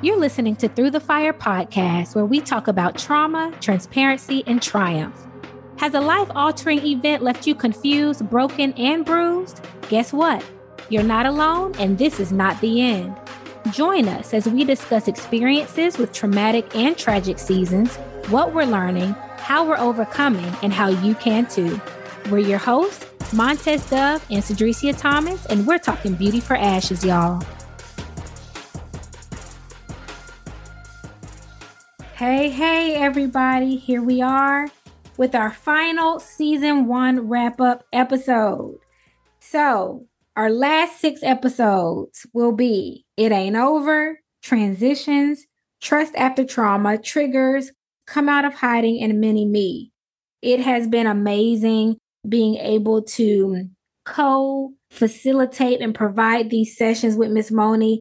You're listening to Through the Fire podcast, where we talk about trauma, transparency, and triumph. Has a life altering event left you confused, broken, and bruised? Guess what? You're not alone, and this is not the end. Join us as we discuss experiences with traumatic and tragic seasons, what we're learning, how we're overcoming, and how you can too. We're your hosts, Montez Dove and Cedricia Thomas, and we're talking beauty for ashes, y'all. Hey, hey, everybody. Here we are with our final season one wrap up episode. So, our last six episodes will be It Ain't Over, Transitions, Trust After Trauma, Triggers, Come Out of Hiding, and Mini Me. It has been amazing being able to co facilitate and provide these sessions with Miss Moni.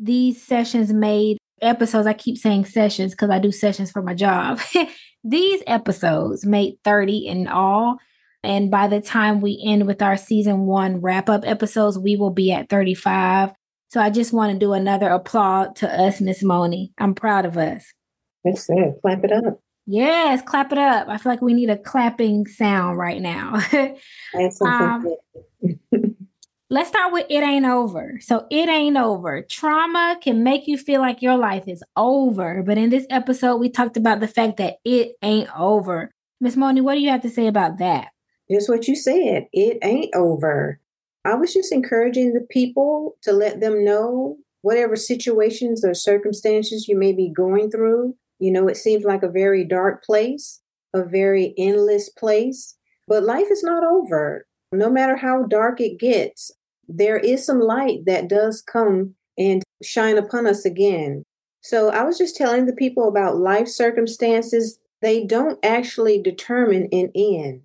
These sessions made episodes, I keep saying sessions because I do sessions for my job. these episodes made 30 in all and by the time we end with our season one wrap up episodes, we will be at 35. So I just want to do another applaud to us, Miss Moni. I'm proud of us. That's it. Clap it up. Yes, clap it up. I feel like we need a clapping sound right now. um, let's start with it ain't over. So it ain't over. Trauma can make you feel like your life is over. But in this episode, we talked about the fact that it ain't over. Miss Moni, what do you have to say about that? Just what you said. It ain't over. I was just encouraging the people to let them know whatever situations or circumstances you may be going through. You know, it seems like a very dark place, a very endless place, but life is not over. No matter how dark it gets, there is some light that does come and shine upon us again. So I was just telling the people about life circumstances. They don't actually determine an end.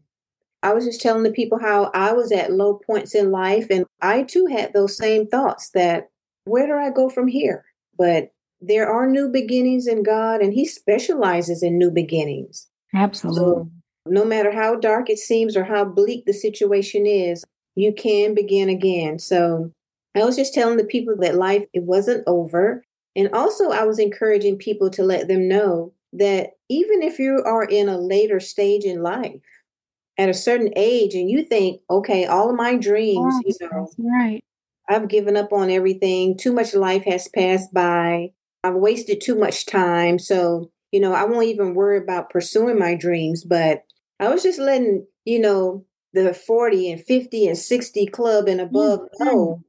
I was just telling the people how I was at low points in life, and I too had those same thoughts that where do I go from here? But there are new beginnings in God, and He specializes in new beginnings. Absolutely. So, no matter how dark it seems or how bleak the situation is, you can begin again. So, I was just telling the people that life it wasn't over, and also I was encouraging people to let them know that even if you are in a later stage in life, at a certain age and you think, okay, all of my dreams, you know, right. I've given up on everything. Too much life has passed by. I've wasted too much time. So, you know, I won't even worry about pursuing my dreams. But I was just letting, you know, the 40 and 50 and 60 club and above mm-hmm. know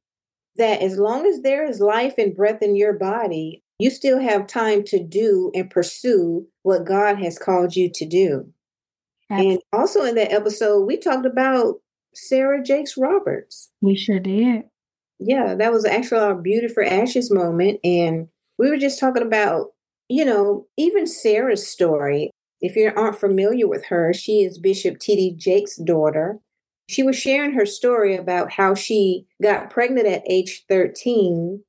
that as long as there is life and breath in your body, you still have time to do and pursue what God has called you to do. And also in that episode, we talked about Sarah Jakes Roberts. We sure did. Yeah, that was actually our Beauty for Ashes moment. And we were just talking about, you know, even Sarah's story. If you aren't familiar with her, she is Bishop T.D. Jakes' daughter. She was sharing her story about how she got pregnant at age 13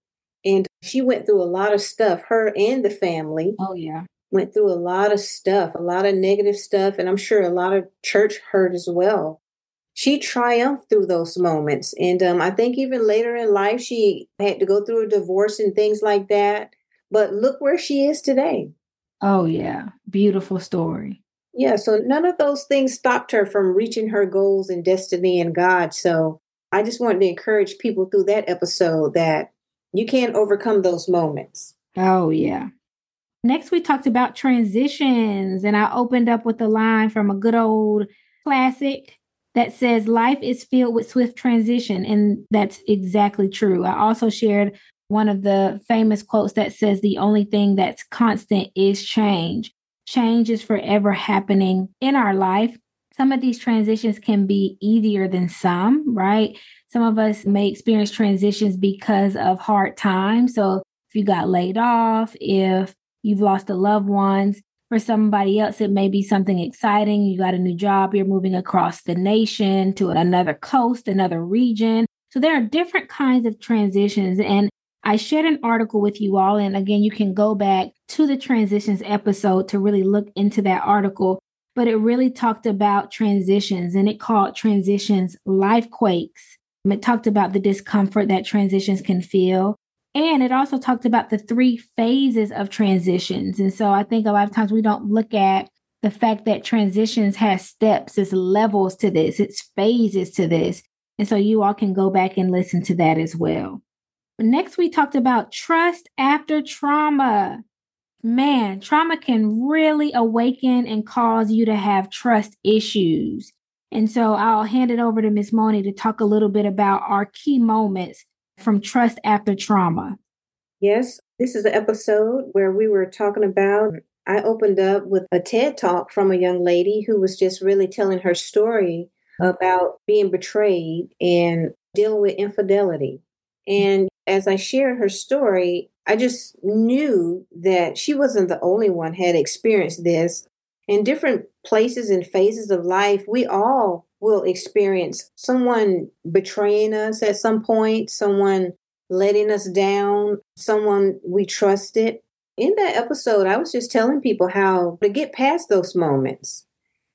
and she went through a lot of stuff, her and the family. Oh, yeah went through a lot of stuff, a lot of negative stuff, and I'm sure a lot of church hurt as well. She triumphed through those moments. And um, I think even later in life, she had to go through a divorce and things like that. But look where she is today. Oh, yeah. Beautiful story. Yeah. So none of those things stopped her from reaching her goals and destiny and God. So I just wanted to encourage people through that episode that you can't overcome those moments. Oh, yeah. Next, we talked about transitions, and I opened up with a line from a good old classic that says, Life is filled with swift transition. And that's exactly true. I also shared one of the famous quotes that says, The only thing that's constant is change. Change is forever happening in our life. Some of these transitions can be easier than some, right? Some of us may experience transitions because of hard times. So if you got laid off, if you've lost a loved ones. For somebody else, it may be something exciting. You got a new job, you're moving across the nation to another coast, another region. So there are different kinds of transitions. And I shared an article with you all. And again, you can go back to the transitions episode to really look into that article. But it really talked about transitions and it called transitions life quakes. It talked about the discomfort that transitions can feel And it also talked about the three phases of transitions. And so I think a lot of times we don't look at the fact that transitions has steps, it's levels to this, it's phases to this. And so you all can go back and listen to that as well. Next, we talked about trust after trauma. Man, trauma can really awaken and cause you to have trust issues. And so I'll hand it over to Ms. Moni to talk a little bit about our key moments from trust after trauma. Yes, this is an episode where we were talking about. I opened up with a TED talk from a young lady who was just really telling her story about being betrayed and dealing with infidelity. And as I shared her story, I just knew that she wasn't the only one had experienced this. In different places and phases of life, we all will experience someone betraying us at some point, someone letting us down, someone we trusted. In that episode, I was just telling people how to get past those moments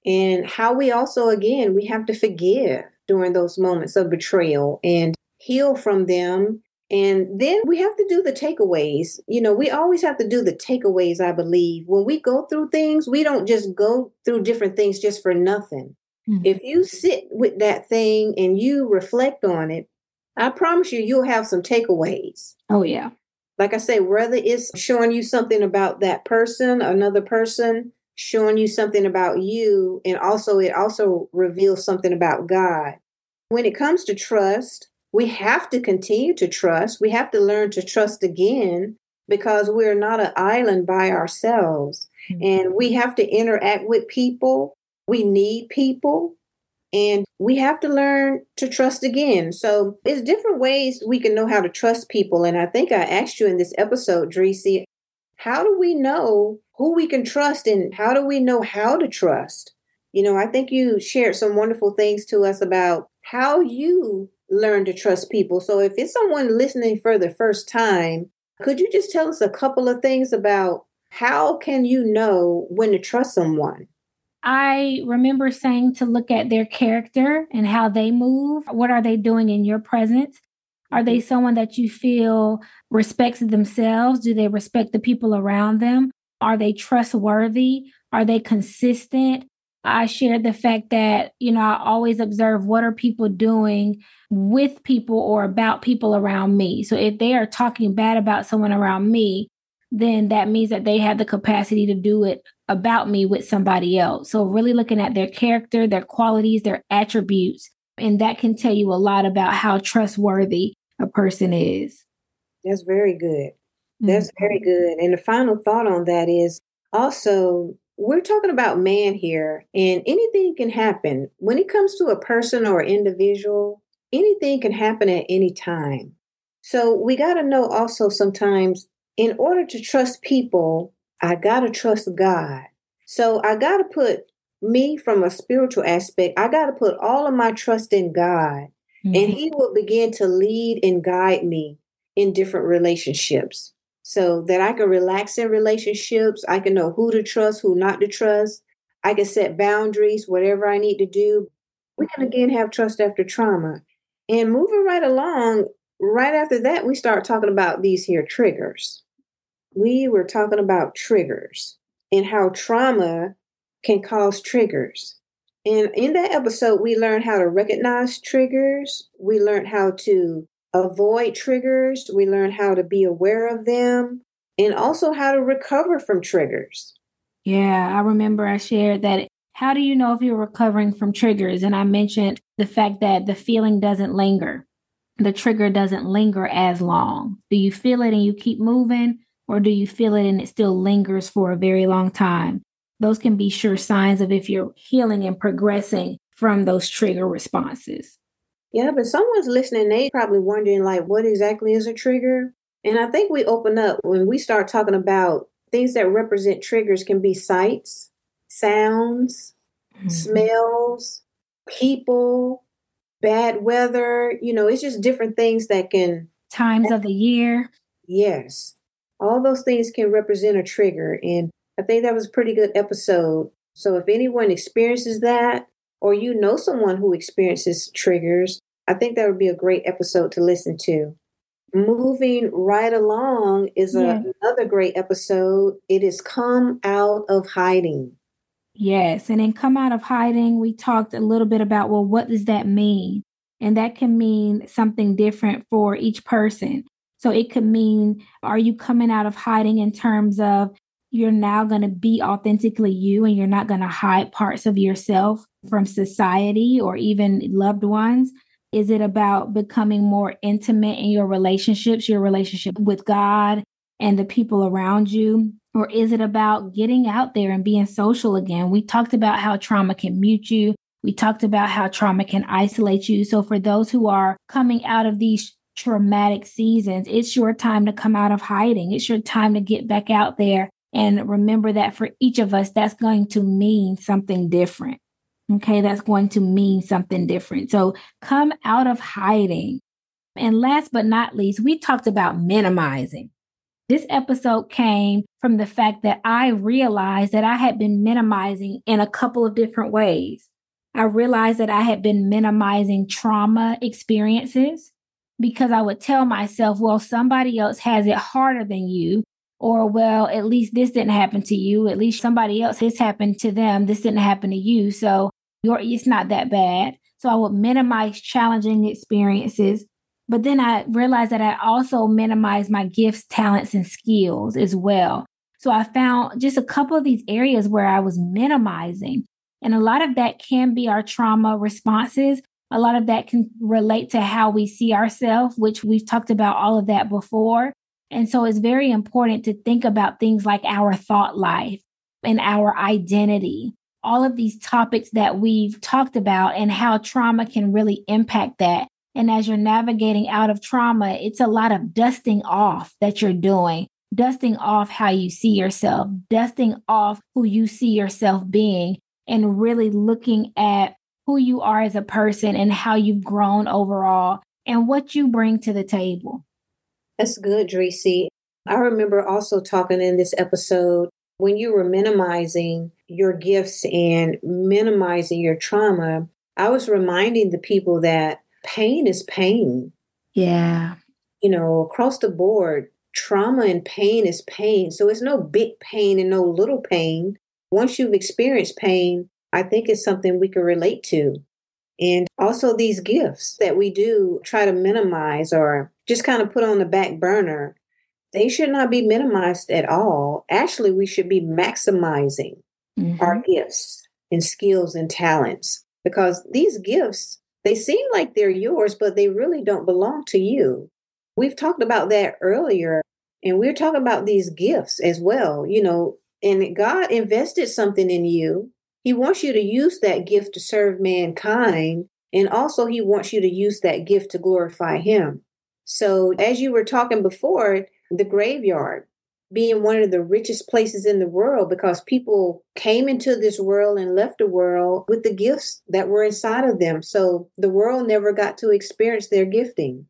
and how we also, again, we have to forgive during those moments of betrayal and heal from them. And then we have to do the takeaways. You know, we always have to do the takeaways, I believe. When we go through things, we don't just go through different things just for nothing. Mm-hmm. If you sit with that thing and you reflect on it, I promise you, you'll have some takeaways. Oh, yeah. Like I say, whether it's showing you something about that person, another person, showing you something about you, and also it also reveals something about God. When it comes to trust, we have to continue to trust. We have to learn to trust again because we're not an island by ourselves. Mm-hmm. And we have to interact with people. We need people. And we have to learn to trust again. So it's different ways we can know how to trust people. And I think I asked you in this episode, Dreesy, how do we know who we can trust and how do we know how to trust? You know, I think you shared some wonderful things to us about how you learn to trust people. So if it's someone listening for the first time, could you just tell us a couple of things about how can you know when to trust someone? I remember saying to look at their character and how they move. What are they doing in your presence? Are they mm-hmm. someone that you feel respects themselves? Do they respect the people around them? Are they trustworthy? Are they consistent? I shared the fact that, you know, I always observe what are people doing with people or about people around me. So if they are talking bad about someone around me, then that means that they have the capacity to do it about me with somebody else. So really looking at their character, their qualities, their attributes, and that can tell you a lot about how trustworthy a person is. That's very good. That's mm-hmm. very good. And the final thought on that is also we're talking about man here, and anything can happen. When it comes to a person or individual, anything can happen at any time. So we got to know also sometimes, in order to trust people, I got to trust God. So I got to put me from a spiritual aspect, I got to put all of my trust in God, mm-hmm. and He will begin to lead and guide me in different relationships so that I can relax in relationships. I can know who to trust, who not to trust. I can set boundaries, whatever I need to do. We can mm-hmm. again have trust after trauma. And moving right along, right after that, we start talking about these here triggers. We were talking about triggers and how trauma can cause triggers. And in that episode, we learned how to recognize triggers. We learned how to avoid triggers. We learn how to be aware of them and also how to recover from triggers. Yeah, I remember I shared that. How do you know if you're recovering from triggers? And I mentioned the fact that the feeling doesn't linger, the trigger doesn't linger as long. Do you feel it and you keep moving, or do you feel it and it still lingers for a very long time? Those can be sure signs of if you're healing and progressing from those trigger responses. Yeah, but someone's listening, they probably wondering like what exactly is a trigger? And I think we open up when we start talking about things that represent triggers can be sights, sounds, mm-hmm. smells, people, bad weather, you know, it's just different things that can times of the year. Yes. All those things can represent a trigger and I think that was a pretty good episode. So if anyone experiences that, or you know someone who experiences triggers, I think that would be a great episode to listen to. moving right along is yeah. a, another great episode. It is Come Out of Hiding. Yes. And in Come Out of Hiding, we talked a little bit about, well, what does that mean? And that can mean something different for each person. So it could mean, are you coming out of hiding in terms of you're now going to be authentically you and you're not going to hide parts of yourself from society or even loved ones? Is it about becoming more intimate in your relationships, your relationship with God and the people around you? Or is it about getting out there and being social again? We talked about how trauma can mute you. We talked about how trauma can isolate you. So, for those who are coming out of these traumatic seasons, it's your time to come out of hiding. It's your time to get back out there. And remember that for each of us, that's going to mean something different. Okay, that's going to mean something different. So come out of hiding. And last but not least, we talked about minimizing. This episode came from the fact that I realized that I had been minimizing in a couple of different ways. I realized that I had been minimizing trauma experiences because I would tell myself, well, somebody else has it harder than you. Or, well, at least this didn't happen to you. At least somebody else, this happened to them. This didn't happen to you. So your it's not that bad. So I would minimize challenging experiences. But then I realized that I also minimize my gifts, talents, and skills as well. So I found just a couple of these areas where I was minimizing. And a lot of that can be our trauma responses. A lot of that can relate to how we see ourselves, which we've talked about all of that before. And so it's very important to think about things like our thought life and our identity all of these topics that we've talked about and how trauma can really impact that. And as you're navigating out of trauma, it's a lot of dusting off that you're doing, dusting off how you see yourself, dusting off who you see yourself being, and really looking at who you are as a person and how you've grown overall and what you bring to the table. That's good, Tracy. I remember also talking in this episode when you were minimizing your gifts and minimizing your trauma, I was reminding the people that pain is pain. Yeah. You know, across the board, trauma and pain is pain. So it's no big pain and no little pain. Once you've experienced pain, I think it's something we can relate to. And also these gifts that we do try to minimize or just kind of put on the back burner, they should not be minimized at all. Actually, we should be maximizing mm-hmm. our gifts and skills and talents because these gifts they seem like they're yours but they really don't belong to you we've talked about that earlier and we're talking about these gifts as well you know and god invested something in you he wants you to use that gift to serve mankind and also he wants you to use that gift to glorify him so as you were talking before the graveyard being one of the richest places in the world because people came into this world and left the world with the gifts that were inside of them. So the world never got to experience their gifting.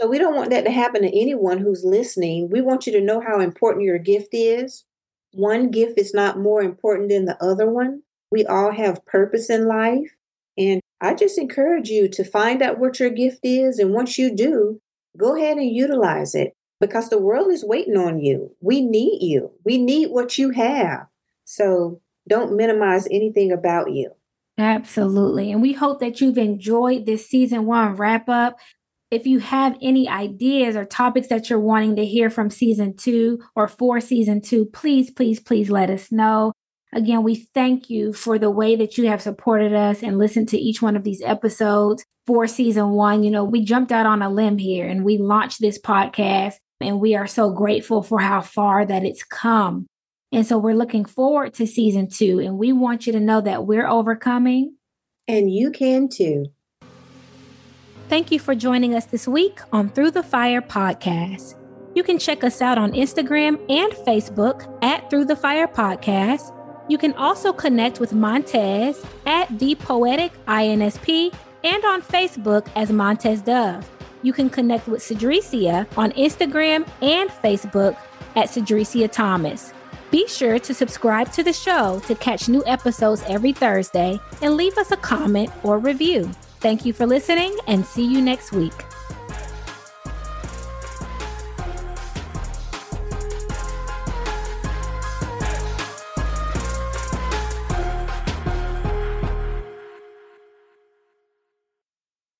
So we don't want that to happen to anyone who's listening. We want you to know how important your gift is. One gift is not more important than the other one. We all have purpose in life. And I just encourage you to find out what your gift is. And once you do, go ahead and utilize it because the world is waiting on you. We need you. We need what you have. So don't minimize anything about you. Absolutely. And we hope that you've enjoyed this season one wrap up. If you have any ideas or topics that you're wanting to hear from season two or for season two, please, please, please let us know. Again, we thank you for the way that you have supported us and listened to each one of these episodes for season one. You know, we jumped out on a limb here and we launched this podcast and we are so grateful for how far that it's come. And so we're looking forward to season two. And we want you to know that we're overcoming. And you can too. Thank you for joining us this week on Through the Fire podcast. You can check us out on Instagram and Facebook at Through the Fire Podcast. You can also connect with Montez at The Poetic INSP and on Facebook as Montez Dove you can connect with Cedricia on Instagram and Facebook at Cedricia Thomas. Be sure to subscribe to the show to catch new episodes every Thursday and leave us a comment or review. Thank you for listening and see you next week.